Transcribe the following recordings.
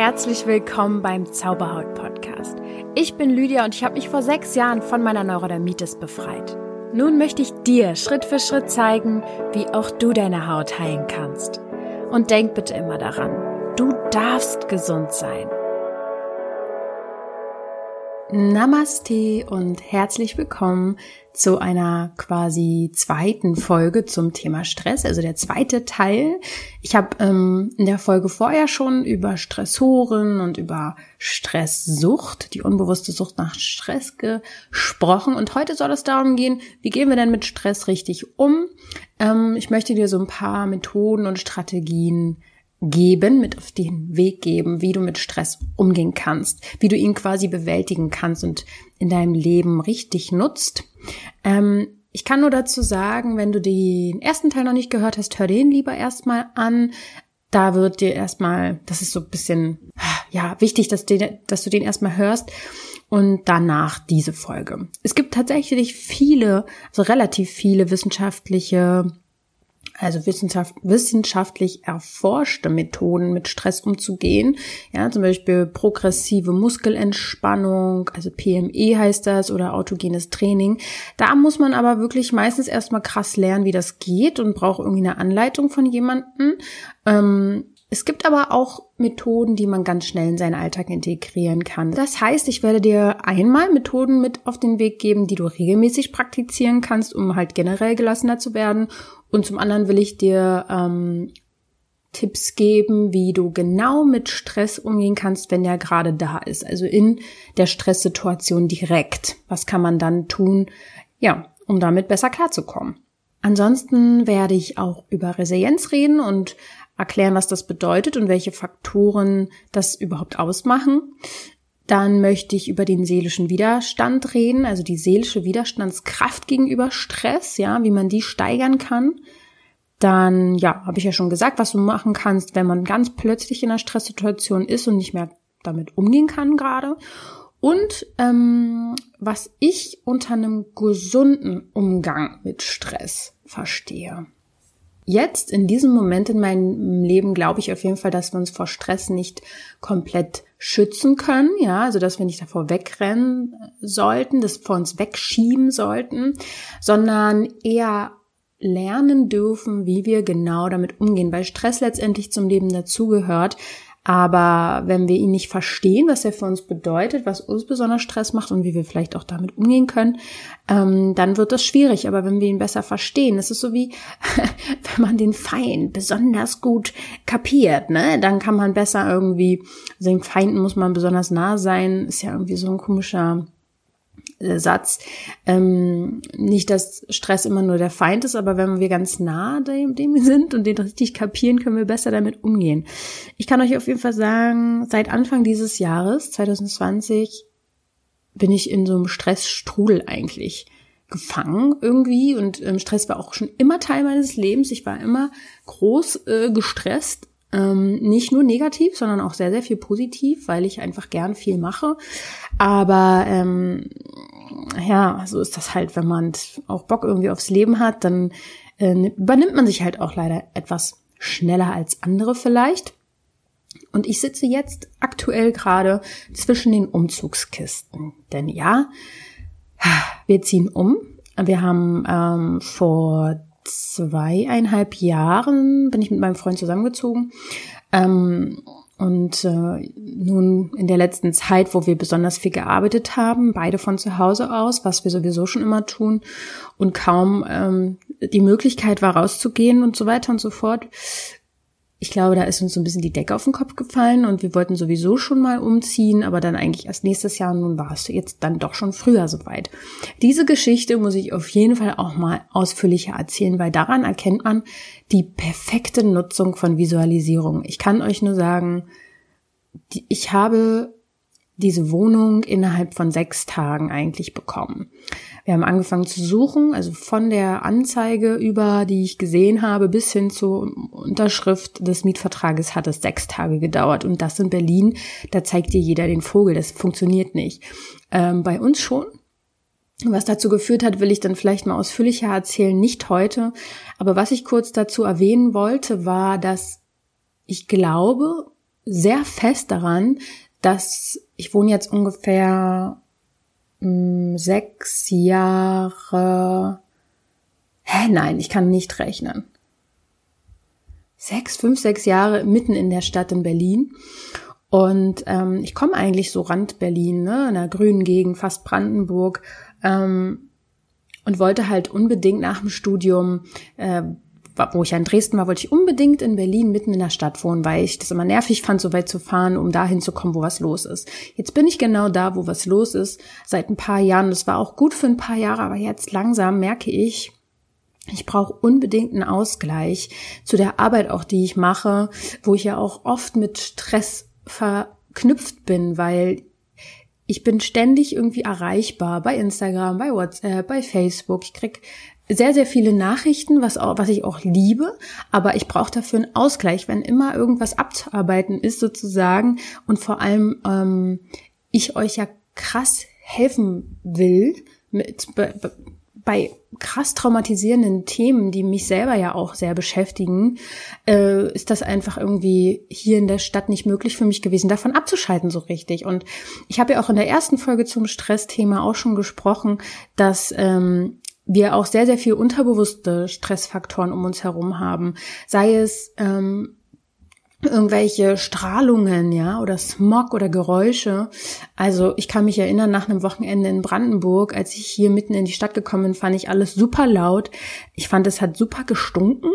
herzlich willkommen beim Zauberhaut Podcast. Ich bin Lydia und ich habe mich vor sechs Jahren von meiner Neurodermitis befreit. Nun möchte ich dir Schritt für Schritt zeigen, wie auch du deine Haut heilen kannst. Und denk bitte immer daran, du darfst gesund sein. Namaste und herzlich willkommen zu einer quasi zweiten Folge zum Thema Stress, also der zweite Teil. Ich habe ähm, in der Folge vorher schon über Stressoren und über Stresssucht, die unbewusste Sucht nach Stress gesprochen und heute soll es darum gehen, wie gehen wir denn mit Stress richtig um? Ähm, ich möchte dir so ein paar Methoden und Strategien geben, mit auf den Weg geben, wie du mit Stress umgehen kannst, wie du ihn quasi bewältigen kannst und in deinem Leben richtig nutzt. Ähm, ich kann nur dazu sagen, wenn du den ersten Teil noch nicht gehört hast, hör den lieber erstmal an. Da wird dir erstmal, das ist so ein bisschen, ja, wichtig, dass, du, dass du den erstmal hörst und danach diese Folge. Es gibt tatsächlich viele, also relativ viele wissenschaftliche also wissenschaft, wissenschaftlich erforschte Methoden mit Stress umzugehen. Ja, zum Beispiel progressive Muskelentspannung, also PME heißt das, oder autogenes Training. Da muss man aber wirklich meistens erstmal krass lernen, wie das geht und braucht irgendwie eine Anleitung von jemandem. Ähm, es gibt aber auch Methoden, die man ganz schnell in seinen Alltag integrieren kann. Das heißt, ich werde dir einmal Methoden mit auf den Weg geben, die du regelmäßig praktizieren kannst, um halt generell gelassener zu werden. Und zum anderen will ich dir ähm, Tipps geben, wie du genau mit Stress umgehen kannst, wenn der gerade da ist. Also in der Stresssituation direkt. Was kann man dann tun? Ja, um damit besser klarzukommen. Ansonsten werde ich auch über Resilienz reden und erklären, was das bedeutet und welche Faktoren das überhaupt ausmachen. Dann möchte ich über den seelischen Widerstand reden, also die seelische Widerstandskraft gegenüber Stress, ja, wie man die steigern kann. Dann, ja, habe ich ja schon gesagt, was du machen kannst, wenn man ganz plötzlich in einer Stresssituation ist und nicht mehr damit umgehen kann gerade. Und ähm, was ich unter einem gesunden Umgang mit Stress verstehe jetzt in diesem Moment in meinem Leben glaube ich auf jeden Fall, dass wir uns vor Stress nicht komplett schützen können, ja, also dass wir nicht davor wegrennen sollten, das vor uns wegschieben sollten, sondern eher lernen dürfen, wie wir genau damit umgehen, weil Stress letztendlich zum Leben dazugehört, aber wenn wir ihn nicht verstehen, was er für uns bedeutet, was uns besonders Stress macht und wie wir vielleicht auch damit umgehen können, ähm, dann wird das schwierig. Aber wenn wir ihn besser verstehen, das ist so wie, wenn man den Feind besonders gut kapiert, ne, dann kann man besser irgendwie, also den Feinden muss man besonders nah sein, ist ja irgendwie so ein komischer Satz. Ähm, nicht, dass Stress immer nur der Feind ist, aber wenn wir ganz nah dem, dem sind und den richtig kapieren, können wir besser damit umgehen. Ich kann euch auf jeden Fall sagen, seit Anfang dieses Jahres, 2020, bin ich in so einem Stressstrudel eigentlich gefangen irgendwie und ähm, Stress war auch schon immer Teil meines Lebens. Ich war immer groß äh, gestresst, ähm, nicht nur negativ, sondern auch sehr, sehr viel positiv, weil ich einfach gern viel mache. Aber ähm, ja, so ist das halt, wenn man auch Bock irgendwie aufs Leben hat, dann äh, übernimmt man sich halt auch leider etwas schneller als andere vielleicht. Und ich sitze jetzt aktuell gerade zwischen den Umzugskisten. Denn ja, wir ziehen um. Wir haben ähm, vor zweieinhalb Jahren bin ich mit meinem Freund zusammengezogen. Ähm, und äh, nun in der letzten Zeit, wo wir besonders viel gearbeitet haben, beide von zu Hause aus, was wir sowieso schon immer tun, und kaum ähm, die Möglichkeit war rauszugehen und so weiter und so fort, ich glaube, da ist uns so ein bisschen die Decke auf den Kopf gefallen und wir wollten sowieso schon mal umziehen, aber dann eigentlich erst nächstes Jahr nun war es jetzt dann doch schon früher soweit. Diese Geschichte muss ich auf jeden Fall auch mal ausführlicher erzählen, weil daran erkennt man die perfekte Nutzung von Visualisierung. Ich kann euch nur sagen, ich habe diese Wohnung innerhalb von sechs Tagen eigentlich bekommen. Wir haben angefangen zu suchen, also von der Anzeige über, die ich gesehen habe, bis hin zur Unterschrift des Mietvertrages hat es sechs Tage gedauert. Und das in Berlin, da zeigt dir jeder den Vogel, das funktioniert nicht. Ähm, bei uns schon. Was dazu geführt hat, will ich dann vielleicht mal ausführlicher erzählen, nicht heute. Aber was ich kurz dazu erwähnen wollte, war, dass ich glaube, sehr fest daran, dass ich wohne jetzt ungefähr mh, hm, sechs Jahre. Hä, nein, ich kann nicht rechnen. Sechs, fünf, sechs Jahre mitten in der Stadt in Berlin. Und ähm, ich komme eigentlich so Rand Berlin, ne, in der grünen Gegend, fast Brandenburg. Ähm, und wollte halt unbedingt nach dem Studium äh, wo ich ja in Dresden war, wollte ich unbedingt in Berlin mitten in der Stadt wohnen, weil ich das immer nervig fand, so weit zu fahren, um dahin zu kommen, wo was los ist. Jetzt bin ich genau da, wo was los ist, seit ein paar Jahren. Das war auch gut für ein paar Jahre, aber jetzt langsam merke ich, ich brauche unbedingt einen Ausgleich zu der Arbeit auch, die ich mache, wo ich ja auch oft mit Stress verknüpft bin, weil ich bin ständig irgendwie erreichbar bei Instagram, bei WhatsApp, bei Facebook. Ich krieg sehr, sehr viele Nachrichten, was, auch, was ich auch liebe, aber ich brauche dafür einen Ausgleich, wenn immer irgendwas abzuarbeiten ist sozusagen und vor allem ähm, ich euch ja krass helfen will mit, bei, bei krass traumatisierenden Themen, die mich selber ja auch sehr beschäftigen, äh, ist das einfach irgendwie hier in der Stadt nicht möglich für mich gewesen, davon abzuschalten so richtig. Und ich habe ja auch in der ersten Folge zum Stressthema auch schon gesprochen, dass ähm, wir auch sehr, sehr viel unterbewusste Stressfaktoren um uns herum haben. Sei es ähm, irgendwelche Strahlungen, ja, oder Smog oder Geräusche. Also ich kann mich erinnern, nach einem Wochenende in Brandenburg, als ich hier mitten in die Stadt gekommen bin, fand ich alles super laut. Ich fand, es hat super gestunken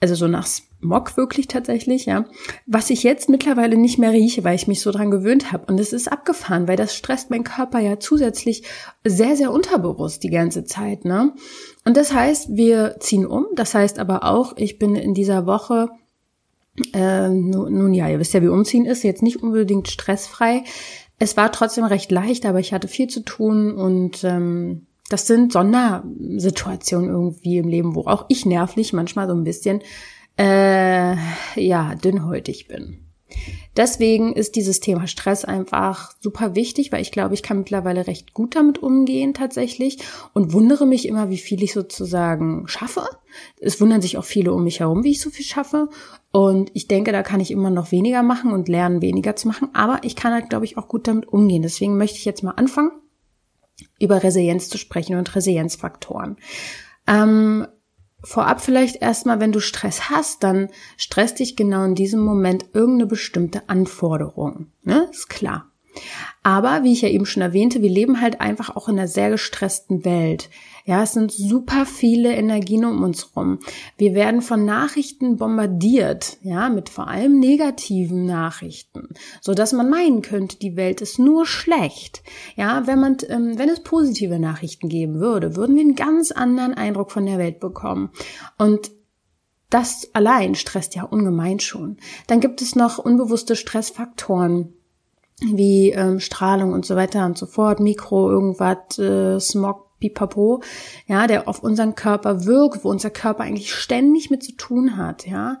also so nach Smog wirklich tatsächlich, ja. Was ich jetzt mittlerweile nicht mehr rieche, weil ich mich so dran gewöhnt habe. Und es ist abgefahren, weil das stresst mein Körper ja zusätzlich sehr, sehr unterbewusst die ganze Zeit, ne? Und das heißt, wir ziehen um. Das heißt aber auch, ich bin in dieser Woche äh, nun, nun ja, ihr wisst ja, wie umziehen ist, jetzt nicht unbedingt stressfrei. Es war trotzdem recht leicht, aber ich hatte viel zu tun und ähm, das sind Sondersituationen irgendwie im Leben, wo auch ich nervlich manchmal so ein bisschen äh, ja dünnhäutig bin. Deswegen ist dieses Thema Stress einfach super wichtig, weil ich glaube, ich kann mittlerweile recht gut damit umgehen tatsächlich und wundere mich immer, wie viel ich sozusagen schaffe. Es wundern sich auch viele um mich herum, wie ich so viel schaffe. Und ich denke, da kann ich immer noch weniger machen und lernen, weniger zu machen. Aber ich kann halt, glaube ich, auch gut damit umgehen. Deswegen möchte ich jetzt mal anfangen über Resilienz zu sprechen und Resilienzfaktoren. Ähm, vorab vielleicht erstmal, wenn du Stress hast, dann stresst dich genau in diesem Moment irgendeine bestimmte Anforderung. Ne? Ist klar. Aber wie ich ja eben schon erwähnte, wir leben halt einfach auch in einer sehr gestressten Welt. Ja, es sind super viele Energien um uns rum. Wir werden von Nachrichten bombardiert, ja, mit vor allem negativen Nachrichten, so dass man meinen könnte, die Welt ist nur schlecht. Ja, wenn man, ähm, wenn es positive Nachrichten geben würde, würden wir einen ganz anderen Eindruck von der Welt bekommen. Und das allein stresst ja ungemein schon. Dann gibt es noch unbewusste Stressfaktoren wie ähm, Strahlung und so weiter und so fort, Mikro, irgendwas, äh, Smog, pipapo, ja, der auf unseren Körper wirkt, wo unser Körper eigentlich ständig mit zu tun hat, ja.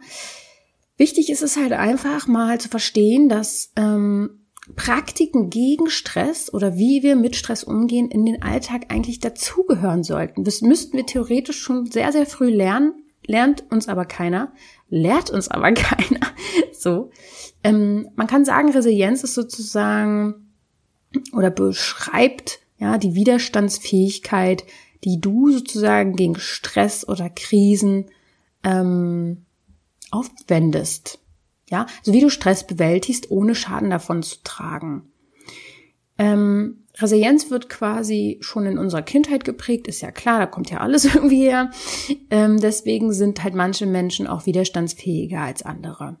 Wichtig ist es halt einfach mal zu verstehen, dass ähm, Praktiken gegen Stress oder wie wir mit Stress umgehen in den Alltag eigentlich dazugehören sollten. Das müssten wir theoretisch schon sehr, sehr früh lernen, lernt uns aber keiner, lehrt uns aber keiner. so. Ähm, man kann sagen, Resilienz ist sozusagen oder beschreibt ja, die Widerstandsfähigkeit, die du sozusagen gegen Stress oder Krisen ähm, aufwendest. Ja, so wie du Stress bewältigst, ohne Schaden davon zu tragen. Ähm, Resilienz wird quasi schon in unserer Kindheit geprägt, ist ja klar, da kommt ja alles irgendwie her. Ähm, deswegen sind halt manche Menschen auch widerstandsfähiger als andere.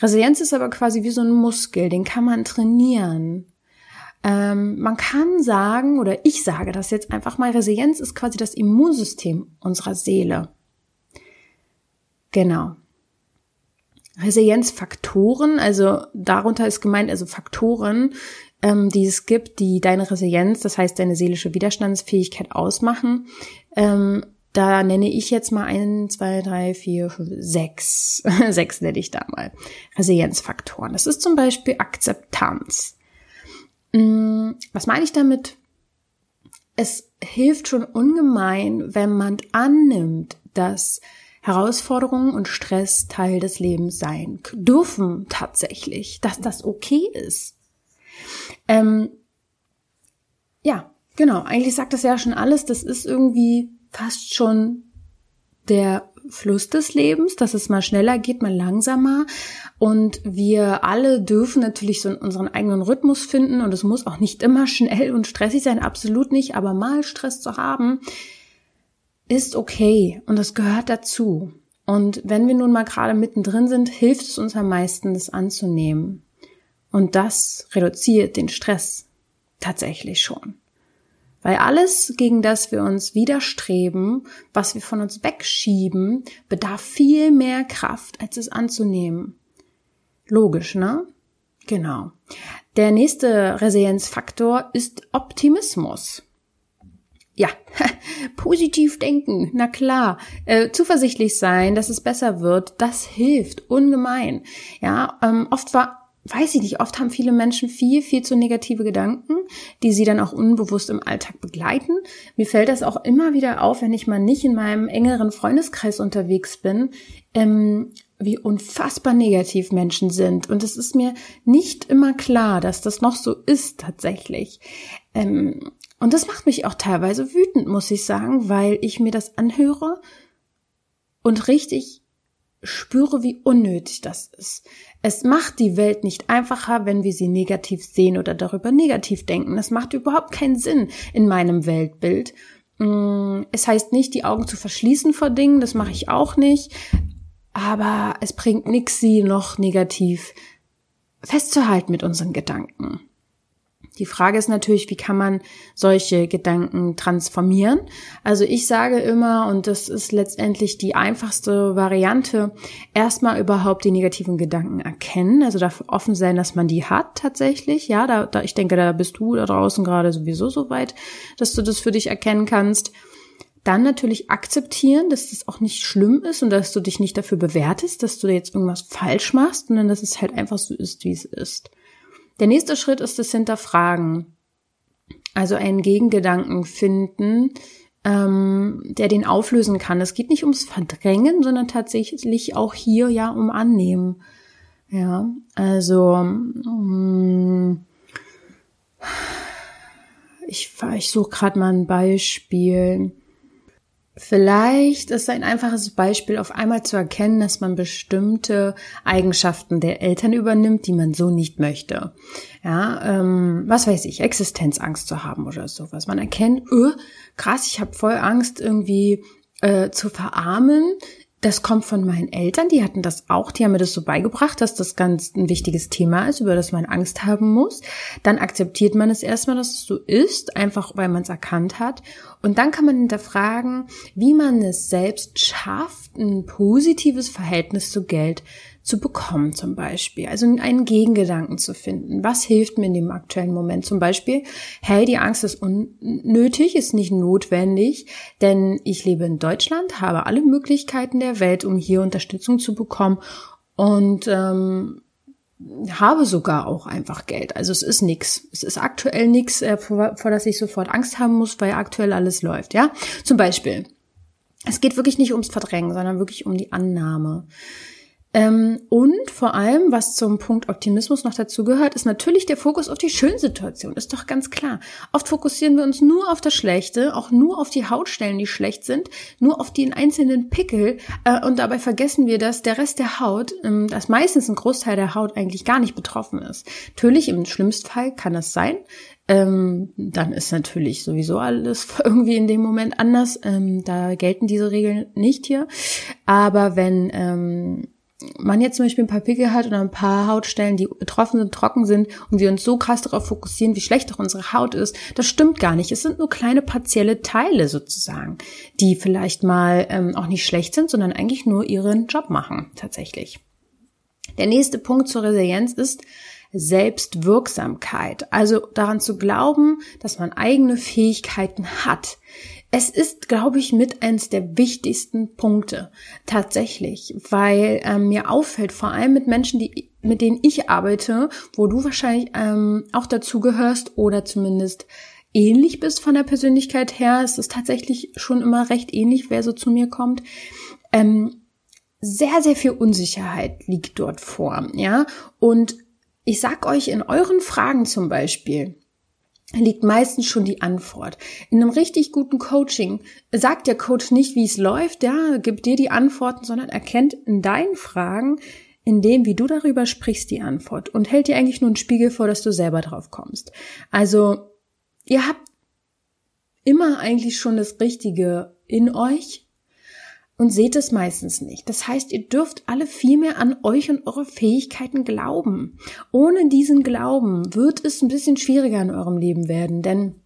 Resilienz ist aber quasi wie so ein Muskel, den kann man trainieren. Ähm, man kann sagen, oder ich sage das jetzt einfach mal, Resilienz ist quasi das Immunsystem unserer Seele. Genau. Resilienzfaktoren, also darunter ist gemeint, also Faktoren, ähm, die es gibt, die deine Resilienz, das heißt deine seelische Widerstandsfähigkeit ausmachen. Ähm, da nenne ich jetzt mal ein, zwei, drei, vier, fünf, sechs, sechs nenne ich da mal Resilienzfaktoren. Das ist zum Beispiel Akzeptanz. Mm, was meine ich damit? Es hilft schon ungemein, wenn man annimmt, dass Herausforderungen und Stress Teil des Lebens sein dürfen tatsächlich, dass das okay ist. Ähm, ja, genau. Eigentlich sagt das ja schon alles. Das ist irgendwie fast schon der Fluss des Lebens, dass es mal schneller geht, mal langsamer. Und wir alle dürfen natürlich so unseren eigenen Rhythmus finden und es muss auch nicht immer schnell und stressig sein, absolut nicht, aber mal Stress zu haben, ist okay und das gehört dazu. Und wenn wir nun mal gerade mittendrin sind, hilft es uns am meisten, das anzunehmen. Und das reduziert den Stress tatsächlich schon. Weil alles, gegen das wir uns widerstreben, was wir von uns wegschieben, bedarf viel mehr Kraft, als es anzunehmen. Logisch, ne? Genau. Der nächste Resilienzfaktor ist Optimismus. Ja, positiv denken, na klar. Äh, zuversichtlich sein, dass es besser wird, das hilft ungemein. Ja, ähm, oft war weiß ich nicht, oft haben viele Menschen viel, viel zu negative Gedanken, die sie dann auch unbewusst im Alltag begleiten. Mir fällt das auch immer wieder auf, wenn ich mal nicht in meinem engeren Freundeskreis unterwegs bin, ähm, wie unfassbar negativ Menschen sind. Und es ist mir nicht immer klar, dass das noch so ist tatsächlich. Ähm, und das macht mich auch teilweise wütend, muss ich sagen, weil ich mir das anhöre und richtig spüre, wie unnötig das ist. Es macht die Welt nicht einfacher, wenn wir sie negativ sehen oder darüber negativ denken. Das macht überhaupt keinen Sinn in meinem Weltbild. Mm, es heißt nicht, die Augen zu verschließen vor Dingen, das mache ich auch nicht. Aber es bringt nichts, sie noch negativ festzuhalten mit unseren Gedanken. Die Frage ist natürlich, wie kann man solche Gedanken transformieren? Also ich sage immer, und das ist letztendlich die einfachste Variante, erstmal überhaupt die negativen Gedanken erkennen, also dafür offen sein, dass man die hat tatsächlich. Ja, da, da ich denke, da bist du da draußen gerade sowieso so weit, dass du das für dich erkennen kannst. Dann natürlich akzeptieren, dass das auch nicht schlimm ist und dass du dich nicht dafür bewertest, dass du jetzt irgendwas falsch machst, sondern dass es halt einfach so ist, wie es ist. Der nächste Schritt ist das Hinterfragen. Also einen Gegengedanken finden, ähm, der den auflösen kann. Es geht nicht ums Verdrängen, sondern tatsächlich auch hier ja um Annehmen. Ja, also ähm, ich, ich suche gerade mal ein Beispiel. Vielleicht ist ein einfaches Beispiel auf einmal zu erkennen, dass man bestimmte Eigenschaften der Eltern übernimmt, die man so nicht möchte. Ja, ähm, was weiß ich, Existenzangst zu haben oder sowas. Man erkennt, öh, krass, ich habe voll Angst irgendwie äh, zu verarmen das kommt von meinen Eltern, die hatten das auch, die haben mir das so beigebracht, dass das ganz ein wichtiges Thema ist, über das man Angst haben muss. Dann akzeptiert man es erstmal, dass es so ist, einfach weil man es erkannt hat. Und dann kann man hinterfragen, wie man es selbst schafft, ein positives Verhältnis zu Geld zu bekommen zum Beispiel. Also einen Gegengedanken zu finden. Was hilft mir in dem aktuellen Moment? Zum Beispiel, hey, die Angst ist unnötig, ist nicht notwendig, denn ich lebe in Deutschland, habe alle Möglichkeiten der Welt, um hier Unterstützung zu bekommen und ähm, habe sogar auch einfach Geld. Also es ist nix. Es ist aktuell nix, äh, vor, vor das ich sofort Angst haben muss, weil aktuell alles läuft. Ja, zum Beispiel. Es geht wirklich nicht ums Verdrängen, sondern wirklich um die Annahme. Ähm, und vor allem, was zum Punkt Optimismus noch dazu gehört, ist natürlich der Fokus auf die Schönsituation. Ist doch ganz klar. Oft fokussieren wir uns nur auf das Schlechte, auch nur auf die Hautstellen, die schlecht sind, nur auf den einzelnen Pickel. Äh, und dabei vergessen wir, dass der Rest der Haut, ähm, dass meistens ein Großteil der Haut eigentlich gar nicht betroffen ist. Natürlich, im schlimmsten Fall kann das sein. Ähm, dann ist natürlich sowieso alles irgendwie in dem Moment anders. Ähm, da gelten diese Regeln nicht hier. Aber wenn ähm, man jetzt zum Beispiel ein paar Pickel hat oder ein paar Hautstellen, die betroffen sind, trocken sind und wir uns so krass darauf fokussieren, wie schlecht auch unsere Haut ist, das stimmt gar nicht. Es sind nur kleine partielle Teile sozusagen, die vielleicht mal ähm, auch nicht schlecht sind, sondern eigentlich nur ihren Job machen tatsächlich. Der nächste Punkt zur Resilienz ist Selbstwirksamkeit. Also daran zu glauben, dass man eigene Fähigkeiten hat. Es ist, glaube ich, mit eins der wichtigsten Punkte tatsächlich, weil ähm, mir auffällt, vor allem mit Menschen, die mit denen ich arbeite, wo du wahrscheinlich ähm, auch dazu gehörst oder zumindest ähnlich bist von der Persönlichkeit her. Es ist tatsächlich schon immer recht ähnlich, wer so zu mir kommt ähm, sehr, sehr viel Unsicherheit liegt dort vor, ja. Und ich sag euch in euren Fragen zum Beispiel, liegt meistens schon die Antwort. In einem richtig guten Coaching sagt der Coach nicht, wie es läuft, ja, gibt dir die Antworten, sondern erkennt in deinen Fragen, in dem, wie du darüber sprichst, die Antwort und hält dir eigentlich nur einen Spiegel vor, dass du selber drauf kommst. Also, ihr habt immer eigentlich schon das Richtige in euch und seht es meistens nicht. Das heißt, ihr dürft alle viel mehr an euch und eure Fähigkeiten glauben. Ohne diesen Glauben wird es ein bisschen schwieriger in eurem Leben werden, denn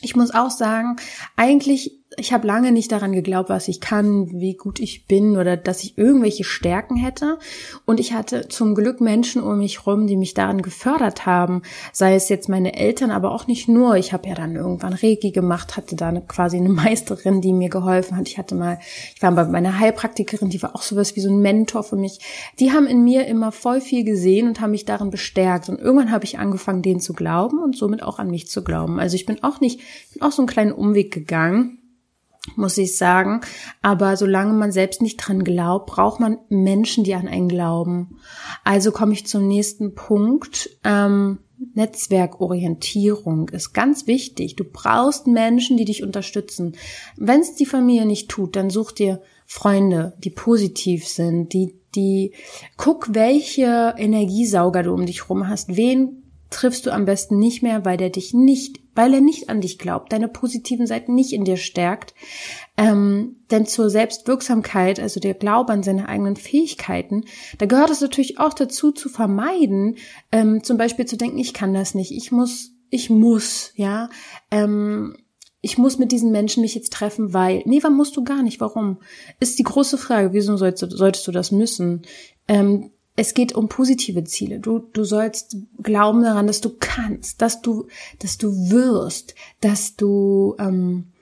ich muss auch sagen, eigentlich ich habe lange nicht daran geglaubt, was ich kann, wie gut ich bin oder dass ich irgendwelche Stärken hätte. Und ich hatte zum Glück Menschen um mich rum, die mich daran gefördert haben. Sei es jetzt meine Eltern, aber auch nicht nur. Ich habe ja dann irgendwann Reiki gemacht, hatte da quasi eine Meisterin, die mir geholfen hat. Ich hatte mal, ich war bei meiner Heilpraktikerin, die war auch sowas wie so ein Mentor für mich. Die haben in mir immer voll viel gesehen und haben mich darin bestärkt. Und irgendwann habe ich angefangen, denen zu glauben und somit auch an mich zu glauben. Also ich bin auch nicht, bin auch so einen kleinen Umweg gegangen muss ich sagen. Aber solange man selbst nicht dran glaubt, braucht man Menschen, die an einen glauben. Also komme ich zum nächsten Punkt. Ähm, Netzwerkorientierung ist ganz wichtig. Du brauchst Menschen, die dich unterstützen. Wenn es die Familie nicht tut, dann such dir Freunde, die positiv sind, die, die, guck, welche Energiesauger du um dich rum hast. Wen triffst du am besten nicht mehr, weil der dich nicht weil er nicht an dich glaubt, deine positiven Seiten nicht in dir stärkt. Ähm, denn zur Selbstwirksamkeit, also der Glaube an seine eigenen Fähigkeiten, da gehört es natürlich auch dazu zu vermeiden, ähm, zum Beispiel zu denken, ich kann das nicht, ich muss, ich muss, ja, ähm, ich muss mit diesen Menschen mich jetzt treffen, weil, nee, wann musst du gar nicht, warum? Ist die große Frage, wieso sollst du, solltest du das müssen? Ähm, es geht um positive Ziele. Du, du sollst glauben daran, dass du kannst, dass du, dass du wirst, dass du, ähm,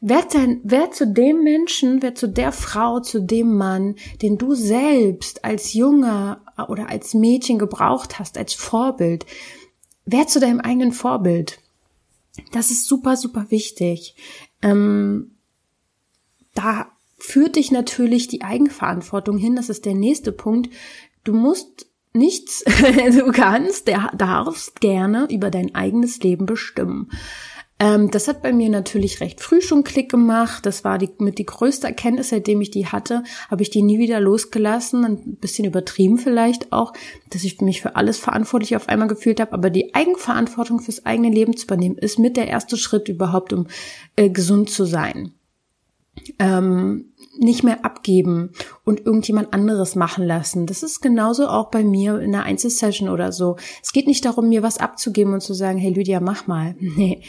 wer, dein, wer zu dem Menschen, wer zu der Frau, zu dem Mann, den du selbst als Junger oder als Mädchen gebraucht hast, als Vorbild, wer zu deinem eigenen Vorbild. Das ist super, super wichtig. Ähm, da führt dich natürlich die Eigenverantwortung hin. Das ist der nächste Punkt. Du musst nichts, du kannst, der darfst gerne über dein eigenes Leben bestimmen. Ähm, das hat bei mir natürlich recht früh schon Klick gemacht. Das war die, mit die größte Erkenntnis, seitdem ich die hatte, habe ich die nie wieder losgelassen. Ein bisschen übertrieben vielleicht auch, dass ich mich für alles verantwortlich auf einmal gefühlt habe. Aber die Eigenverantwortung fürs eigene Leben zu übernehmen, ist mit der erste Schritt überhaupt, um äh, gesund zu sein. Ähm, nicht mehr abgeben und irgendjemand anderes machen lassen. Das ist genauso auch bei mir in einer Einzelsession oder so. Es geht nicht darum, mir was abzugeben und zu sagen, hey Lydia, mach mal. Nee,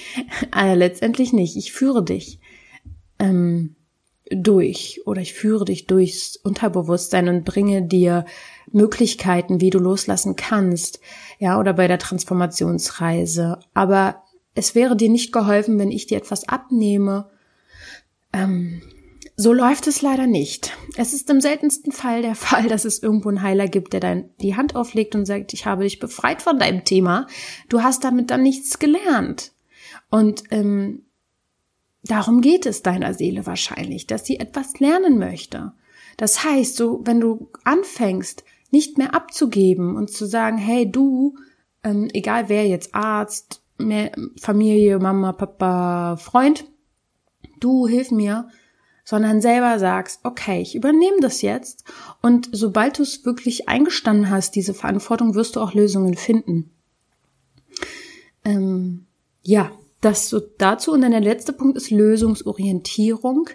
also letztendlich nicht. Ich führe dich ähm, durch oder ich führe dich durchs Unterbewusstsein und bringe dir Möglichkeiten, wie du loslassen kannst. Ja, oder bei der Transformationsreise. Aber es wäre dir nicht geholfen, wenn ich dir etwas abnehme, ähm, so läuft es leider nicht. Es ist im seltensten Fall der Fall, dass es irgendwo einen Heiler gibt, der dann die Hand auflegt und sagt, ich habe dich befreit von deinem Thema. Du hast damit dann nichts gelernt. Und ähm, darum geht es deiner Seele wahrscheinlich, dass sie etwas lernen möchte. Das heißt, so wenn du anfängst, nicht mehr abzugeben und zu sagen, hey du, ähm, egal wer jetzt Arzt, Familie, Mama, Papa, Freund, du hilf mir, sondern selber sagst, okay, ich übernehme das jetzt und sobald du es wirklich eingestanden hast, diese Verantwortung, wirst du auch Lösungen finden. Ähm, ja, das so dazu. Und dann der letzte Punkt ist Lösungsorientierung.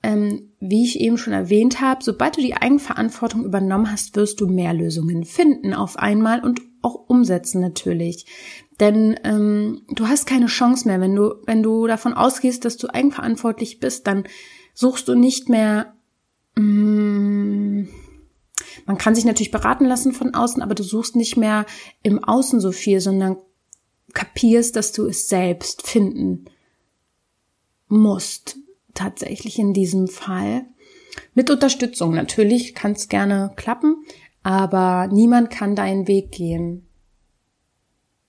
Ähm, wie ich eben schon erwähnt habe, sobald du die Eigenverantwortung übernommen hast, wirst du mehr Lösungen finden auf einmal und auch umsetzen natürlich. Denn ähm, du hast keine Chance mehr, wenn du, wenn du davon ausgehst, dass du eigenverantwortlich bist, dann suchst du nicht mehr, mm, man kann sich natürlich beraten lassen von außen, aber du suchst nicht mehr im Außen so viel, sondern kapierst, dass du es selbst finden musst, tatsächlich in diesem Fall. Mit Unterstützung natürlich kann es gerne klappen, aber niemand kann deinen Weg gehen.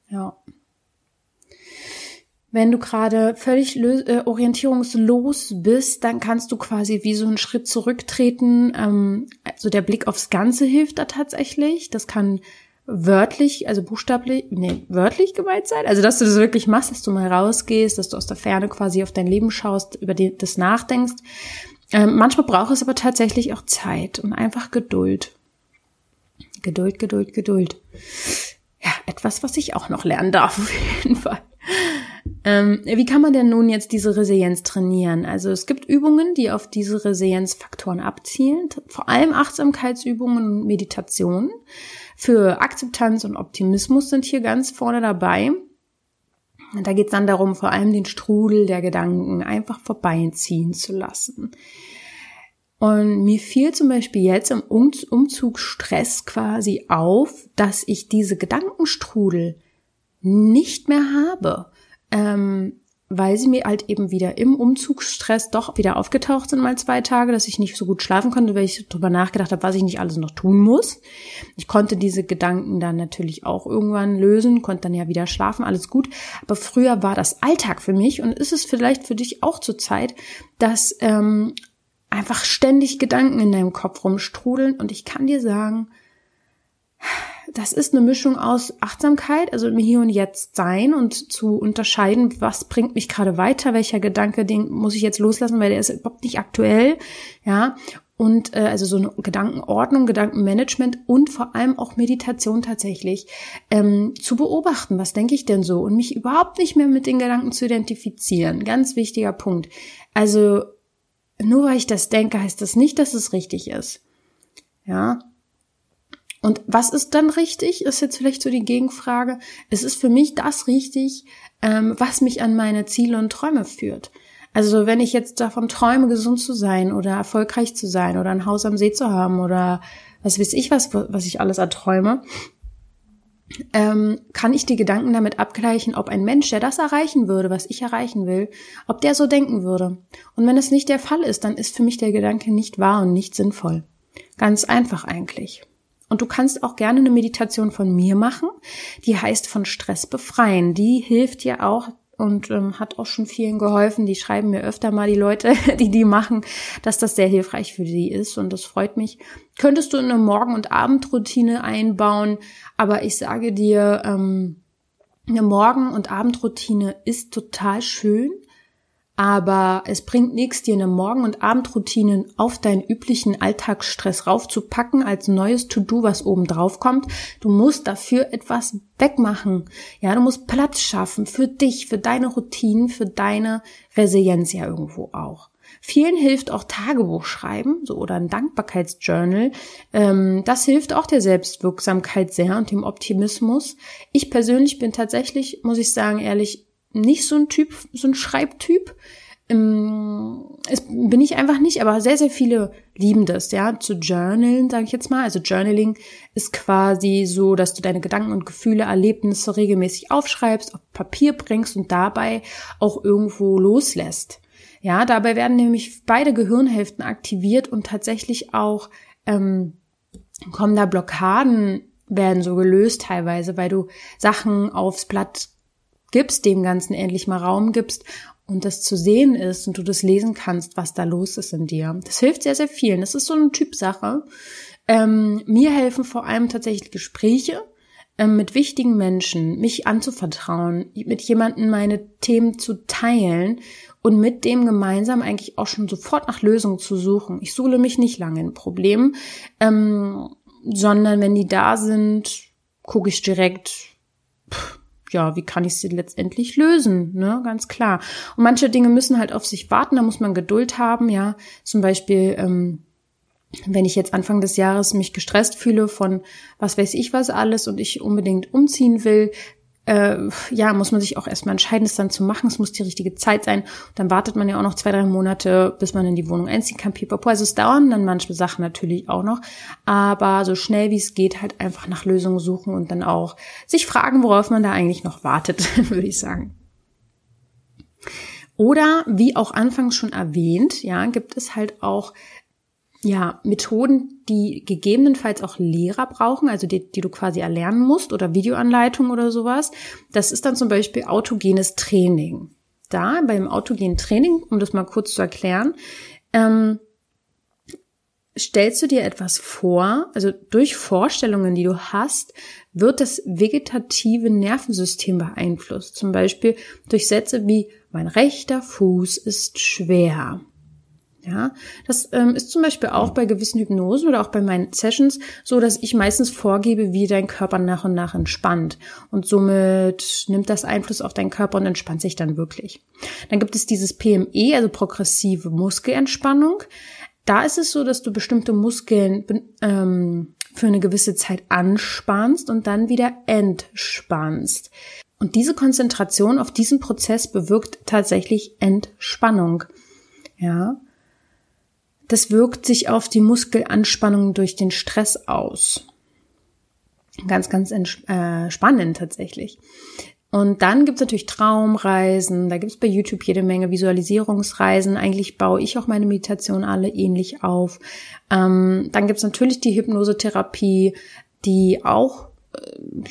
Ja. Wenn du gerade völlig äh, orientierungslos bist, dann kannst du quasi wie so einen Schritt zurücktreten. Ähm, also der Blick aufs Ganze hilft da tatsächlich. Das kann wörtlich, also buchstäblich, nee, wörtlich gemeint sein. Also, dass du das wirklich machst, dass du mal rausgehst, dass du aus der Ferne quasi auf dein Leben schaust, über die, das nachdenkst. Ähm, manchmal braucht es aber tatsächlich auch Zeit und einfach Geduld. Geduld, Geduld, Geduld. Etwas, was ich auch noch lernen darf, auf jeden Fall. Ähm, wie kann man denn nun jetzt diese Resilienz trainieren? Also es gibt Übungen, die auf diese Resilienzfaktoren abzielen, vor allem Achtsamkeitsübungen und Meditation. Für Akzeptanz und Optimismus sind hier ganz vorne dabei. Da geht es dann darum, vor allem den Strudel der Gedanken einfach vorbeiziehen zu lassen. Und mir fiel zum Beispiel jetzt im Umzugsstress quasi auf, dass ich diese Gedankenstrudel nicht mehr habe ähm, weil sie mir halt eben wieder im Umzugsstress doch wieder aufgetaucht sind mal zwei Tage, dass ich nicht so gut schlafen konnte, weil ich darüber nachgedacht habe, was ich nicht alles noch tun muss. Ich konnte diese Gedanken dann natürlich auch irgendwann lösen, konnte dann ja wieder schlafen, alles gut. Aber früher war das Alltag für mich und ist es vielleicht für dich auch zur Zeit, dass ähm, einfach ständig Gedanken in deinem Kopf rumstrudeln und ich kann dir sagen, das ist eine Mischung aus Achtsamkeit, also im Hier und Jetzt sein und zu unterscheiden, was bringt mich gerade weiter, welcher Gedanke, den muss ich jetzt loslassen, weil der ist überhaupt nicht aktuell, ja. Und äh, also so eine Gedankenordnung, Gedankenmanagement und vor allem auch Meditation tatsächlich ähm, zu beobachten, was denke ich denn so und mich überhaupt nicht mehr mit den Gedanken zu identifizieren. Ganz wichtiger Punkt. Also nur weil ich das denke, heißt das nicht, dass es richtig ist. Ja, und was ist dann richtig, ist jetzt vielleicht so die Gegenfrage. Es ist für mich das richtig, ähm, was mich an meine Ziele und Träume führt. Also wenn ich jetzt davon träume, gesund zu sein oder erfolgreich zu sein oder ein Haus am See zu haben oder was weiß ich was, was ich alles erträume, ähm, kann ich die Gedanken damit abgleichen, ob ein Mensch, der das erreichen würde, was ich erreichen will, ob der so denken würde. Und wenn es nicht der Fall ist, dann ist für mich der Gedanke nicht wahr und nicht sinnvoll. Ganz einfach eigentlich. Und du kannst auch gerne eine Meditation von mir machen, die heißt von Stress befreien. Die hilft dir auch und ähm, hat auch schon vielen geholfen. Die schreiben mir öfter mal die Leute, die die machen, dass das sehr hilfreich für sie ist und das freut mich. Könntest du eine Morgen- und Abendroutine einbauen, aber ich sage dir, ähm, eine Morgen- und Abendroutine ist total schön, aber es bringt nichts, dir eine Morgen- und Abendroutine auf deinen üblichen Alltagsstress raufzupacken als neues To-Do, was oben drauf kommt. Du musst dafür etwas wegmachen. Ja, du musst Platz schaffen für dich, für deine Routinen, für deine Resilienz ja irgendwo auch. Vielen hilft auch Tagebuch schreiben, so oder ein Dankbarkeitsjournal. Ähm, das hilft auch der Selbstwirksamkeit sehr und dem Optimismus. Ich persönlich bin tatsächlich, muss ich sagen, ehrlich, nicht so ein Typ, so ein Schreibtyp. Ähm, es bin ich einfach nicht, aber sehr, sehr viele lieben das, ja, zu journalen, sage ich jetzt mal. Also Journaling ist quasi so, dass du deine Gedanken und Gefühle, Erlebnisse regelmäßig aufschreibst, auf Papier bringst und dabei auch irgendwo loslässt. Ja, dabei werden nämlich beide Gehirnhälften aktiviert und tatsächlich auch ähm, kommen da Blockaden werden so gelöst teilweise, weil du Sachen aufs Blatt gibst, dem Ganzen endlich mal Raum gibst und das zu sehen ist und du das lesen kannst, was da los ist in dir. Das hilft sehr, sehr vielen. Das ist so eine Typsache. Ähm, mir helfen vor allem tatsächlich Gespräche ähm, mit wichtigen Menschen, mich anzuvertrauen, mit jemandem meine Themen zu teilen und mit dem gemeinsam eigentlich auch schon sofort nach Lösungen zu suchen. Ich suhle mich nicht lange in Problemen, ähm, sondern wenn die da sind, gucke ich direkt, pff, ja, wie kann ich sie letztendlich lösen, ne, ganz klar. Und manche Dinge müssen halt auf sich warten, da muss man Geduld haben, ja, zum Beispiel, ähm, wenn ich jetzt Anfang des Jahres mich gestresst fühle von was weiß ich was alles und ich unbedingt umziehen will, äh, ja, muss man sich auch erstmal entscheiden, es dann zu machen. Es muss die richtige Zeit sein. Dann wartet man ja auch noch zwei, drei Monate, bis man in die Wohnung einziehen kann. Pipapo. Also es dauern dann manche Sachen natürlich auch noch. Aber so schnell wie es geht, halt einfach nach Lösungen suchen und dann auch sich fragen, worauf man da eigentlich noch wartet, würde ich sagen. Oder wie auch anfangs schon erwähnt, ja, gibt es halt auch ja, Methoden, die gegebenenfalls auch Lehrer brauchen, also die, die du quasi erlernen musst oder Videoanleitung oder sowas. Das ist dann zum Beispiel autogenes Training. Da beim autogenen Training, um das mal kurz zu erklären, ähm, stellst du dir etwas vor, also durch Vorstellungen, die du hast, wird das vegetative Nervensystem beeinflusst. Zum Beispiel durch Sätze wie mein rechter Fuß ist schwer. Ja, das ähm, ist zum Beispiel auch bei gewissen Hypnosen oder auch bei meinen Sessions so, dass ich meistens vorgebe, wie dein Körper nach und nach entspannt. Und somit nimmt das Einfluss auf deinen Körper und entspannt sich dann wirklich. Dann gibt es dieses PME, also progressive Muskelentspannung. Da ist es so, dass du bestimmte Muskeln ähm, für eine gewisse Zeit anspannst und dann wieder entspannst. Und diese Konzentration auf diesen Prozess bewirkt tatsächlich Entspannung. Ja. Das wirkt sich auf die Muskelanspannung durch den Stress aus. Ganz, ganz äh, spannend tatsächlich. Und dann gibt's natürlich Traumreisen, da gibt's bei YouTube jede Menge Visualisierungsreisen. Eigentlich baue ich auch meine Meditation alle ähnlich auf. Ähm, dann gibt's natürlich die Hypnosetherapie, die auch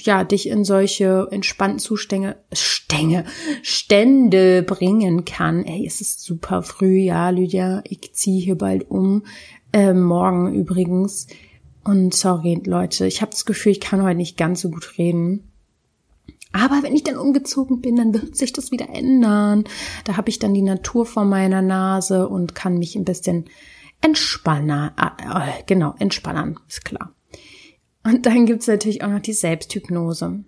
ja, dich in solche entspannten Zustände, Stänge, Stände bringen kann. Ey, es ist super früh, ja, Lydia, ich ziehe hier bald um. Äh, morgen übrigens. Und sorry, Leute, ich habe das Gefühl, ich kann heute nicht ganz so gut reden. Aber wenn ich dann umgezogen bin, dann wird sich das wieder ändern. Da habe ich dann die Natur vor meiner Nase und kann mich ein bisschen entspannen. Äh, genau, entspannen, ist klar. Und dann gibt's natürlich auch noch die Selbsthypnose.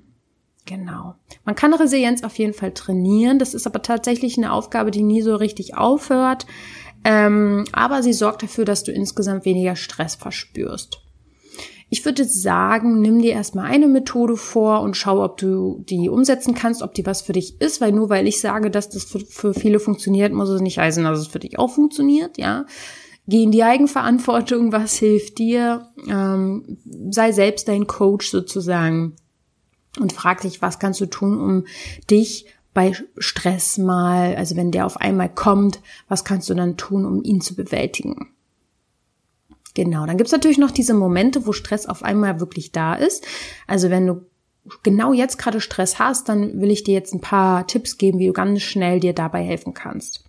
Genau. Man kann Resilienz auf jeden Fall trainieren. Das ist aber tatsächlich eine Aufgabe, die nie so richtig aufhört. Ähm, aber sie sorgt dafür, dass du insgesamt weniger Stress verspürst. Ich würde sagen, nimm dir erstmal eine Methode vor und schau, ob du die umsetzen kannst, ob die was für dich ist, weil nur weil ich sage, dass das für, für viele funktioniert, muss es nicht heißen, dass es für dich auch funktioniert, ja. Geh in die Eigenverantwortung, was hilft dir, ähm, sei selbst dein Coach sozusagen und frag dich, was kannst du tun, um dich bei Stress mal, also wenn der auf einmal kommt, was kannst du dann tun, um ihn zu bewältigen? Genau, dann gibt's natürlich noch diese Momente, wo Stress auf einmal wirklich da ist. Also wenn du genau jetzt gerade Stress hast, dann will ich dir jetzt ein paar Tipps geben, wie du ganz schnell dir dabei helfen kannst.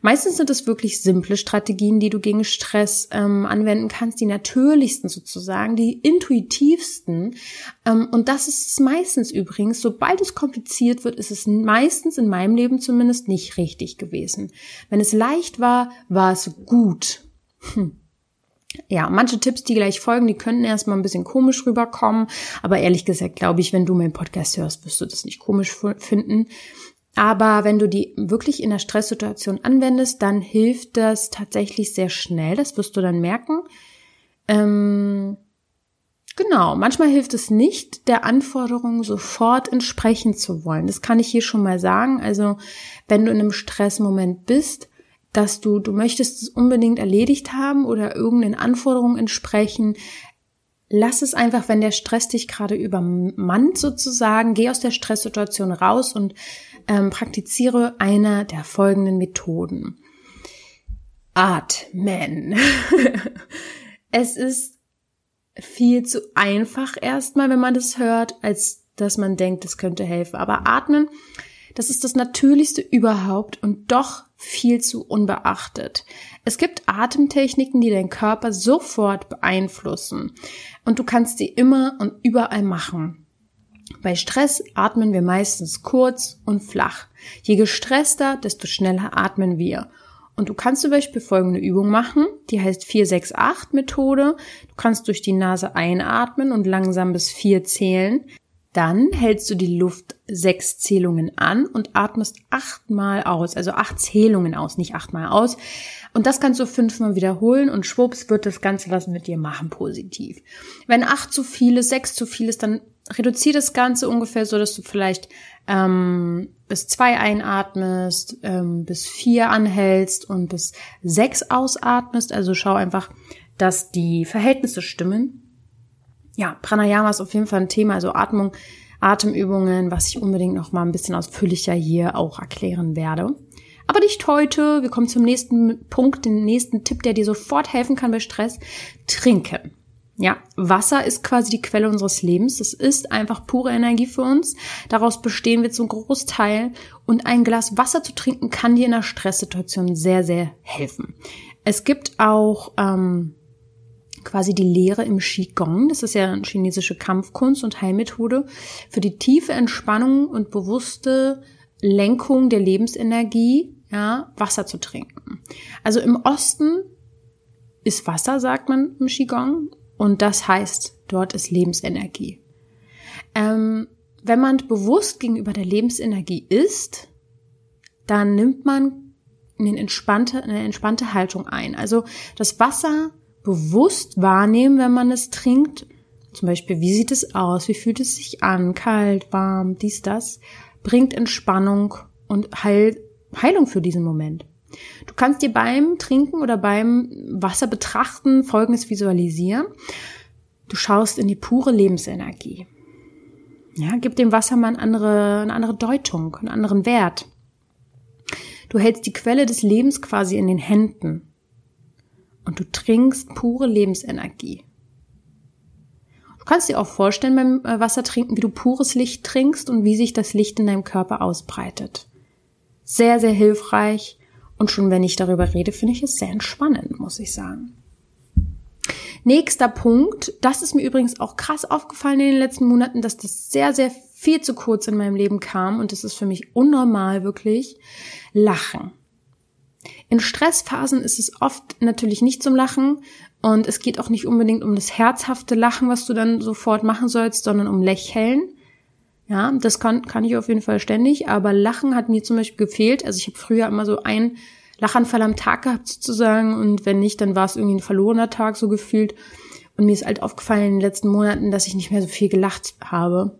Meistens sind es wirklich simple Strategien, die du gegen Stress ähm, anwenden kannst, die natürlichsten sozusagen, die intuitivsten. Ähm, und das ist es meistens übrigens. Sobald es kompliziert wird, ist es meistens in meinem Leben zumindest nicht richtig gewesen. Wenn es leicht war, war es gut. Hm ja, manche Tipps, die gleich folgen, die könnten erstmal ein bisschen komisch rüberkommen. Aber ehrlich gesagt, glaube ich, wenn du meinen Podcast hörst, wirst du das nicht komisch finden. Aber wenn du die wirklich in der Stresssituation anwendest, dann hilft das tatsächlich sehr schnell. Das wirst du dann merken. Ähm, genau, manchmal hilft es nicht, der Anforderung sofort entsprechen zu wollen. Das kann ich hier schon mal sagen. Also, wenn du in einem Stressmoment bist, dass du, du möchtest es unbedingt erledigt haben oder irgendeinen Anforderungen entsprechen. Lass es einfach, wenn der Stress dich gerade übermannt sozusagen, geh aus der Stresssituation raus und ähm, praktiziere eine der folgenden Methoden. Atmen. es ist viel zu einfach erstmal, wenn man das hört, als dass man denkt, es könnte helfen. Aber atmen das ist das Natürlichste überhaupt und doch viel zu unbeachtet. Es gibt Atemtechniken, die deinen Körper sofort beeinflussen und du kannst sie immer und überall machen. Bei Stress atmen wir meistens kurz und flach. Je gestresster, desto schneller atmen wir. Und du kannst zum Beispiel folgende Übung machen, die heißt 468 Methode. Du kannst durch die Nase einatmen und langsam bis vier zählen. Dann hältst du die Luft sechs Zählungen an und atmest achtmal aus, also acht Zählungen aus, nicht achtmal aus. Und das kannst du fünfmal wiederholen und schwupps wird das Ganze was mit dir machen positiv. Wenn acht zu viel ist, sechs zu viel ist, dann reduzier das Ganze ungefähr so, dass du vielleicht ähm, bis zwei einatmest, ähm, bis vier anhältst und bis sechs ausatmest. Also schau einfach, dass die Verhältnisse stimmen ja, Pranayama ist auf jeden Fall ein Thema, also Atmung, Atemübungen, was ich unbedingt noch mal ein bisschen ausführlicher hier auch erklären werde. Aber nicht heute. Wir kommen zum nächsten Punkt, den nächsten Tipp, der dir sofort helfen kann bei Stress. Trinken. Ja, Wasser ist quasi die Quelle unseres Lebens. Es ist einfach pure Energie für uns. Daraus bestehen wir zum Großteil. Und ein Glas Wasser zu trinken kann dir in einer Stresssituation sehr, sehr helfen. Es gibt auch ähm, quasi die Lehre im Qigong. Das ist ja eine chinesische Kampfkunst und Heilmethode für die tiefe Entspannung und bewusste Lenkung der Lebensenergie, ja, Wasser zu trinken. Also im Osten ist Wasser, sagt man im Qigong, und das heißt, dort ist Lebensenergie. Ähm, wenn man bewusst gegenüber der Lebensenergie ist, dann nimmt man eine entspannte, eine entspannte Haltung ein. Also das Wasser bewusst wahrnehmen, wenn man es trinkt. Zum Beispiel, wie sieht es aus? Wie fühlt es sich an? Kalt, warm, dies, das. Bringt Entspannung und Heil, Heilung für diesen Moment. Du kannst dir beim Trinken oder beim Wasser betrachten Folgendes visualisieren. Du schaust in die pure Lebensenergie. Ja, gib dem Wasser mal eine andere, eine andere Deutung, einen anderen Wert. Du hältst die Quelle des Lebens quasi in den Händen und du trinkst pure Lebensenergie. Du kannst dir auch vorstellen beim äh, Wasser trinken, wie du pures Licht trinkst und wie sich das Licht in deinem Körper ausbreitet. Sehr, sehr hilfreich und schon wenn ich darüber rede, finde ich es sehr entspannend, muss ich sagen. Nächster Punkt, das ist mir übrigens auch krass aufgefallen in den letzten Monaten, dass das sehr, sehr viel zu kurz in meinem Leben kam und das ist für mich unnormal wirklich. Lachen. In Stressphasen ist es oft natürlich nicht zum Lachen und es geht auch nicht unbedingt um das herzhafte Lachen, was du dann sofort machen sollst, sondern um Lächeln. Ja, das kann, kann ich auf jeden Fall ständig, aber Lachen hat mir zum Beispiel gefehlt. Also ich habe früher immer so einen Lachanfall am Tag gehabt sozusagen und wenn nicht, dann war es irgendwie ein verlorener Tag so gefühlt. Und mir ist halt aufgefallen in den letzten Monaten, dass ich nicht mehr so viel gelacht habe,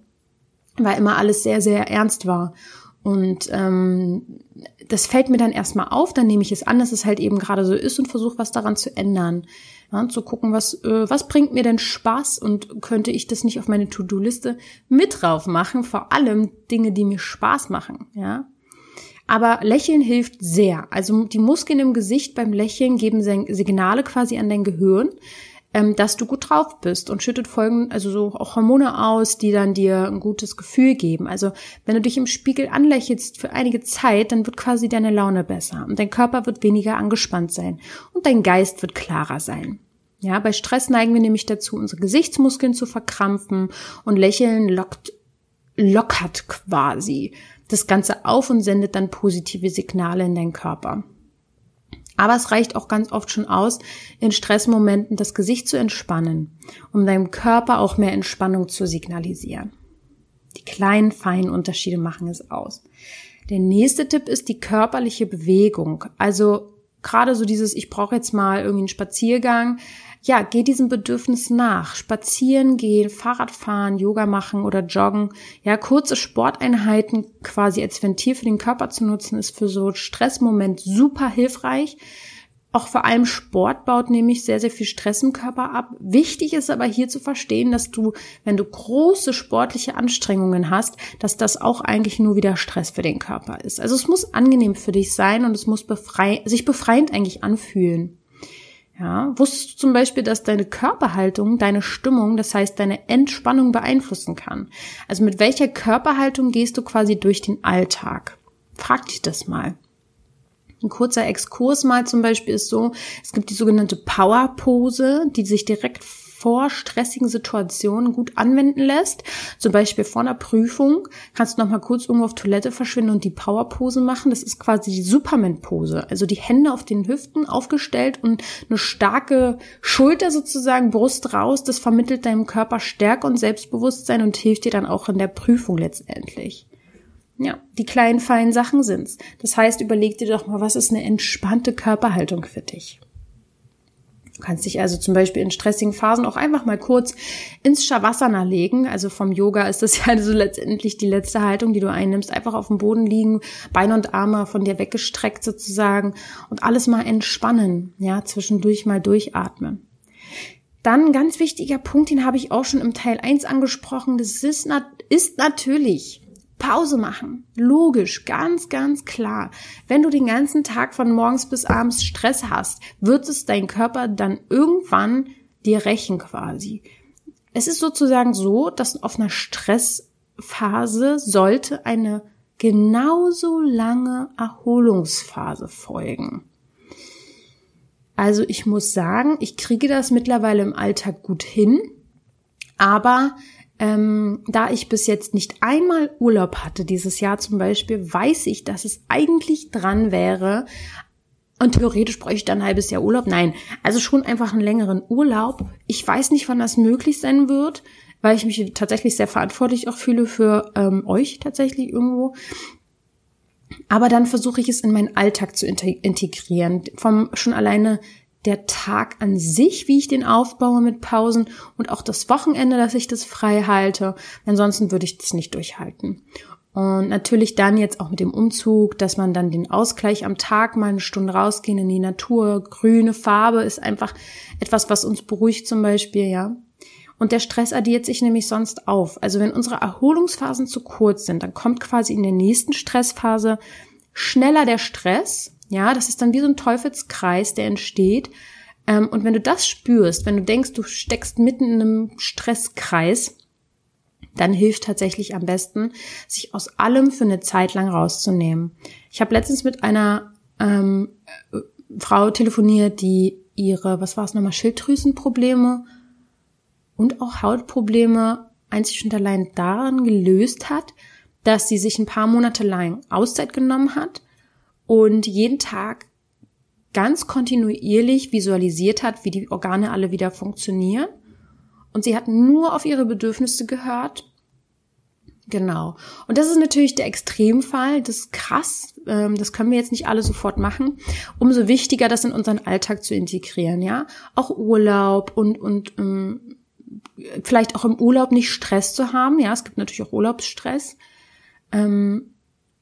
weil immer alles sehr, sehr ernst war. Und ähm, das fällt mir dann erstmal auf, dann nehme ich es an, dass es halt eben gerade so ist und versuche was daran zu ändern. Ja, zu gucken, was, äh, was bringt mir denn Spaß und könnte ich das nicht auf meine To-Do-Liste mit drauf machen? Vor allem Dinge, die mir Spaß machen, ja. Aber Lächeln hilft sehr. Also die Muskeln im Gesicht beim Lächeln geben Signale quasi an dein Gehirn, ähm, dass du gut drauf bist und schüttet folgen, also so auch Hormone aus, die dann dir ein gutes Gefühl geben. Also wenn du dich im Spiegel anlächelst für einige Zeit, dann wird quasi deine Laune besser und dein Körper wird weniger angespannt sein und dein Geist wird klarer sein. Ja, bei Stress neigen wir nämlich dazu, unsere Gesichtsmuskeln zu verkrampfen und Lächeln lockt, lockert quasi das Ganze auf und sendet dann positive Signale in deinen Körper. Aber es reicht auch ganz oft schon aus, in Stressmomenten das Gesicht zu entspannen, um deinem Körper auch mehr Entspannung zu signalisieren. Die kleinen, feinen Unterschiede machen es aus. Der nächste Tipp ist die körperliche Bewegung. Also gerade so dieses, ich brauche jetzt mal irgendwie einen Spaziergang, ja, geh diesem Bedürfnis nach. Spazieren gehen, Fahrrad fahren, Yoga machen oder joggen. Ja, kurze Sporteinheiten quasi als Ventil für den Körper zu nutzen, ist für so Stressmoment super hilfreich. Auch vor allem Sport baut nämlich sehr, sehr viel Stress im Körper ab. Wichtig ist aber hier zu verstehen, dass du, wenn du große sportliche Anstrengungen hast, dass das auch eigentlich nur wieder Stress für den Körper ist. Also es muss angenehm für dich sein und es muss befrei sich befreiend eigentlich anfühlen. Ja, wusstest du zum Beispiel, dass deine Körperhaltung deine Stimmung, das heißt deine Entspannung beeinflussen kann? Also mit welcher Körperhaltung gehst du quasi durch den Alltag? Frag dich das mal. Ein kurzer Exkurs mal zum Beispiel ist so, es gibt die sogenannte Power Pose, die sich direkt vor stressigen Situationen gut anwenden lässt. Zum Beispiel vor einer Prüfung kannst du noch kurz irgendwo auf Toilette verschwinden und die Powerpose machen. Das ist quasi die Superman-Pose. Also die Hände auf den Hüften aufgestellt und eine starke Schulter sozusagen, Brust raus. Das vermittelt deinem Körper Stärke und Selbstbewusstsein und hilft dir dann auch in der Prüfung letztendlich. Ja, die kleinen feinen Sachen sind's. Das heißt, überleg dir doch mal, was ist eine entspannte Körperhaltung für dich? Du kannst dich also zum Beispiel in stressigen Phasen auch einfach mal kurz ins Shavasana legen. Also vom Yoga ist das ja so letztendlich die letzte Haltung, die du einnimmst. Einfach auf dem Boden liegen, Beine und Arme von dir weggestreckt sozusagen und alles mal entspannen. Ja, zwischendurch mal durchatmen. Dann ein ganz wichtiger Punkt, den habe ich auch schon im Teil 1 angesprochen. Das ist, ist natürlich Pause machen. Logisch, ganz, ganz klar. Wenn du den ganzen Tag von morgens bis abends Stress hast, wird es dein Körper dann irgendwann dir rächen quasi. Es ist sozusagen so, dass auf einer Stressphase sollte eine genauso lange Erholungsphase folgen. Also ich muss sagen, ich kriege das mittlerweile im Alltag gut hin, aber ähm, da ich bis jetzt nicht einmal Urlaub hatte dieses Jahr zum Beispiel, weiß ich, dass es eigentlich dran wäre, und theoretisch bräuchte ich dann ein halbes Jahr Urlaub. Nein, also schon einfach einen längeren Urlaub. Ich weiß nicht, wann das möglich sein wird, weil ich mich tatsächlich sehr verantwortlich auch fühle für ähm, euch tatsächlich irgendwo. Aber dann versuche ich es in meinen Alltag zu integrieren. Vom schon alleine der Tag an sich, wie ich den aufbaue mit Pausen und auch das Wochenende, dass ich das frei halte. Ansonsten würde ich das nicht durchhalten. Und natürlich dann jetzt auch mit dem Umzug, dass man dann den Ausgleich am Tag mal eine Stunde rausgehen in die Natur. Grüne Farbe ist einfach etwas, was uns beruhigt zum Beispiel, ja. Und der Stress addiert sich nämlich sonst auf. Also wenn unsere Erholungsphasen zu kurz sind, dann kommt quasi in der nächsten Stressphase schneller der Stress ja, das ist dann wie so ein Teufelskreis, der entsteht. Ähm, und wenn du das spürst, wenn du denkst, du steckst mitten in einem Stresskreis, dann hilft tatsächlich am besten, sich aus allem für eine Zeit lang rauszunehmen. Ich habe letztens mit einer ähm, äh, Frau telefoniert, die ihre, was war es nochmal, Schilddrüsenprobleme und auch Hautprobleme einzig und allein daran gelöst hat, dass sie sich ein paar Monate lang Auszeit genommen hat und jeden Tag ganz kontinuierlich visualisiert hat, wie die Organe alle wieder funktionieren. Und sie hat nur auf ihre Bedürfnisse gehört. Genau. Und das ist natürlich der Extremfall. Das ist krass. Ähm, das können wir jetzt nicht alle sofort machen. Umso wichtiger, das in unseren Alltag zu integrieren, ja. Auch Urlaub und, und ähm, vielleicht auch im Urlaub nicht Stress zu haben. Ja, es gibt natürlich auch Urlaubsstress. Ähm,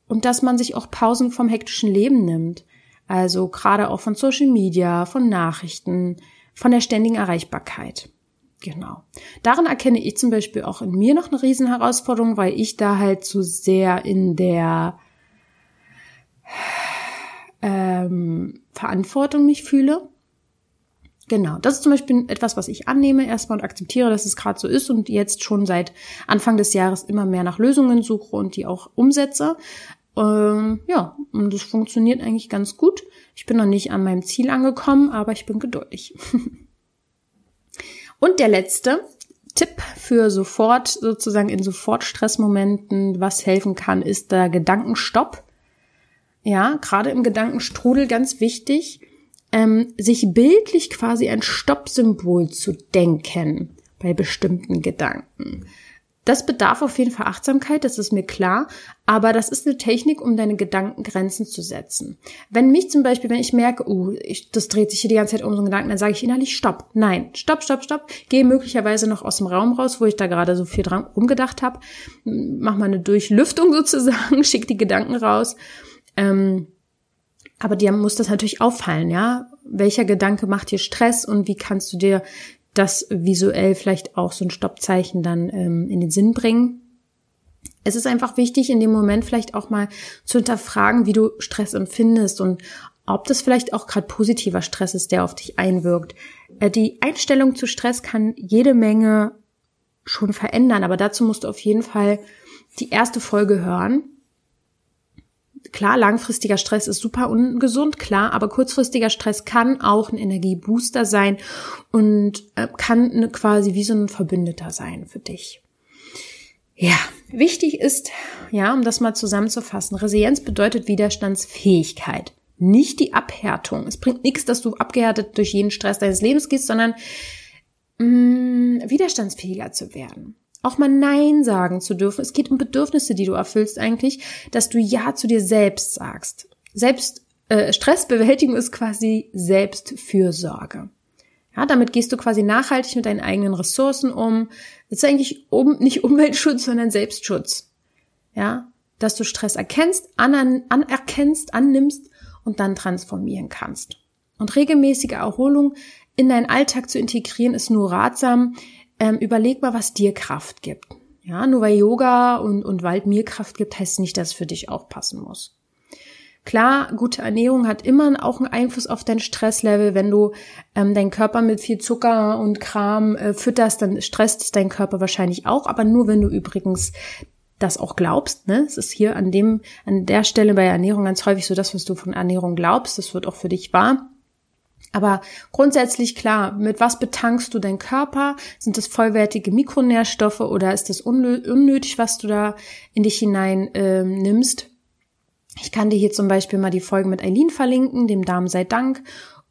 und dass man sich auch Pausen vom hektischen Leben nimmt. Also gerade auch von Social Media, von Nachrichten, von der ständigen Erreichbarkeit. Genau. Darin erkenne ich zum Beispiel auch in mir noch eine Riesenherausforderung, weil ich da halt zu sehr in der ähm, Verantwortung mich fühle. Genau, das ist zum Beispiel etwas, was ich annehme erstmal und akzeptiere, dass es gerade so ist und jetzt schon seit Anfang des Jahres immer mehr nach Lösungen suche und die auch umsetze. Ähm, ja, und das funktioniert eigentlich ganz gut. Ich bin noch nicht an meinem Ziel angekommen, aber ich bin geduldig. und der letzte Tipp für sofort, sozusagen in sofort Stressmomenten, was helfen kann, ist der Gedankenstopp. Ja, gerade im Gedankenstrudel ganz wichtig, ähm, sich bildlich quasi ein Stoppsymbol zu denken bei bestimmten Gedanken. Das bedarf auf jeden Fall Achtsamkeit, das ist mir klar, aber das ist eine Technik, um deine Gedankengrenzen zu setzen. Wenn mich zum Beispiel, wenn ich merke, uh, ich, das dreht sich hier die ganze Zeit um so einen Gedanken, dann sage ich innerlich Stopp, nein, Stopp, Stopp, Stopp, gehe möglicherweise noch aus dem Raum raus, wo ich da gerade so viel dran rumgedacht habe, mach mal eine Durchlüftung sozusagen, schick die Gedanken raus. Ähm, aber dir muss das natürlich auffallen, ja? Welcher Gedanke macht dir Stress und wie kannst du dir das visuell vielleicht auch so ein Stoppzeichen dann ähm, in den Sinn bringen. Es ist einfach wichtig, in dem Moment vielleicht auch mal zu hinterfragen, wie du Stress empfindest und ob das vielleicht auch gerade positiver Stress ist, der auf dich einwirkt. Äh, die Einstellung zu Stress kann jede Menge schon verändern, aber dazu musst du auf jeden Fall die erste Folge hören klar, langfristiger Stress ist super ungesund, klar, aber kurzfristiger Stress kann auch ein Energiebooster sein und äh, kann eine, quasi wie so ein Verbündeter sein für dich. Ja, wichtig ist, ja, um das mal zusammenzufassen, Resilienz bedeutet Widerstandsfähigkeit, nicht die Abhärtung. Es bringt nichts, dass du abgehärtet durch jeden Stress deines Lebens gehst, sondern mh, mm, widerstandsfähiger zu werden auch mal Nein sagen zu dürfen. Es geht um Bedürfnisse, die du erfüllst eigentlich, dass du Ja zu dir selbst sagst. Selbst äh, Stressbewältigung ist quasi Selbstfürsorge. Ja, damit gehst du quasi nachhaltig mit deinen eigenen Ressourcen um. Das ist eigentlich um, nicht Umweltschutz, sondern Selbstschutz. Ja, dass du Stress erkennst, an, anerkennst, annimmst und dann transformieren kannst. Und regelmäßige Erholung in deinen Alltag zu integrieren ist nur ratsam, ähm, überleg mal, was dir Kraft gibt. Ja, nur weil Yoga und, und Wald mir Kraft gibt, heißt nicht, dass es für dich auch passen muss. Klar, gute Ernährung hat immer auch einen Einfluss auf dein Stresslevel. Wenn du ähm, deinen Körper mit viel Zucker und Kram äh, fütterst, dann stresst es deinen Körper wahrscheinlich auch, aber nur wenn du übrigens das auch glaubst. Ne? Es ist hier an dem, an der Stelle bei Ernährung ganz häufig so das, was du von Ernährung glaubst, das wird auch für dich wahr. Aber grundsätzlich klar, mit was betankst du deinen Körper? Sind das vollwertige Mikronährstoffe oder ist das unnötig, was du da in dich hinein äh, nimmst? Ich kann dir hier zum Beispiel mal die Folge mit Eileen verlinken, dem Darm sei Dank,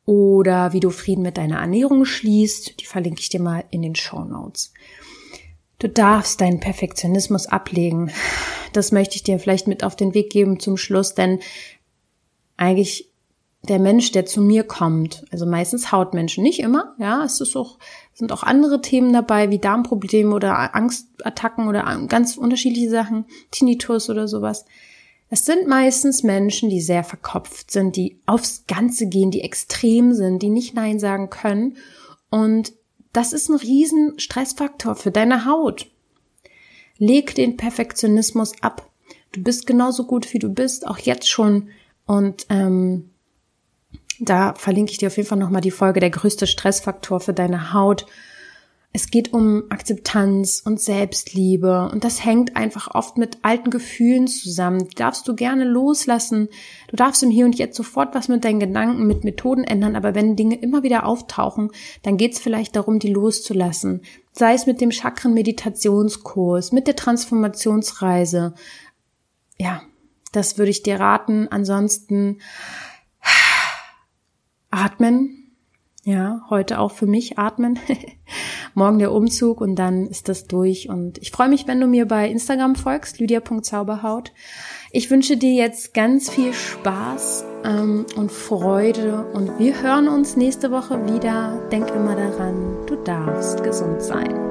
oder wie du Frieden mit deiner Ernährung schließt. Die verlinke ich dir mal in den Show Notes. Du darfst deinen Perfektionismus ablegen. Das möchte ich dir vielleicht mit auf den Weg geben zum Schluss, denn eigentlich der Mensch, der zu mir kommt, also meistens Hautmenschen, nicht immer, ja, es ist auch, sind auch andere Themen dabei, wie Darmprobleme oder Angstattacken oder ganz unterschiedliche Sachen, Tinnitus oder sowas. Es sind meistens Menschen, die sehr verkopft sind, die aufs Ganze gehen, die extrem sind, die nicht Nein sagen können. Und das ist ein riesen Stressfaktor für deine Haut. Leg den Perfektionismus ab. Du bist genauso gut, wie du bist, auch jetzt schon. Und ähm, da verlinke ich dir auf jeden Fall nochmal die Folge, der größte Stressfaktor für deine Haut. Es geht um Akzeptanz und Selbstliebe und das hängt einfach oft mit alten Gefühlen zusammen. Die darfst du gerne loslassen. Du darfst im Hier und Jetzt sofort was mit deinen Gedanken, mit Methoden ändern, aber wenn Dinge immer wieder auftauchen, dann geht es vielleicht darum, die loszulassen. Sei es mit dem Chakren-Meditationskurs, mit der Transformationsreise. Ja, das würde ich dir raten. Ansonsten atmen, ja, heute auch für mich atmen. Morgen der Umzug und dann ist das durch. Und ich freue mich, wenn du mir bei Instagram folgst, lydia.zauberhaut. Ich wünsche dir jetzt ganz viel Spaß ähm, und Freude und wir hören uns nächste Woche wieder. Denk immer daran, du darfst gesund sein.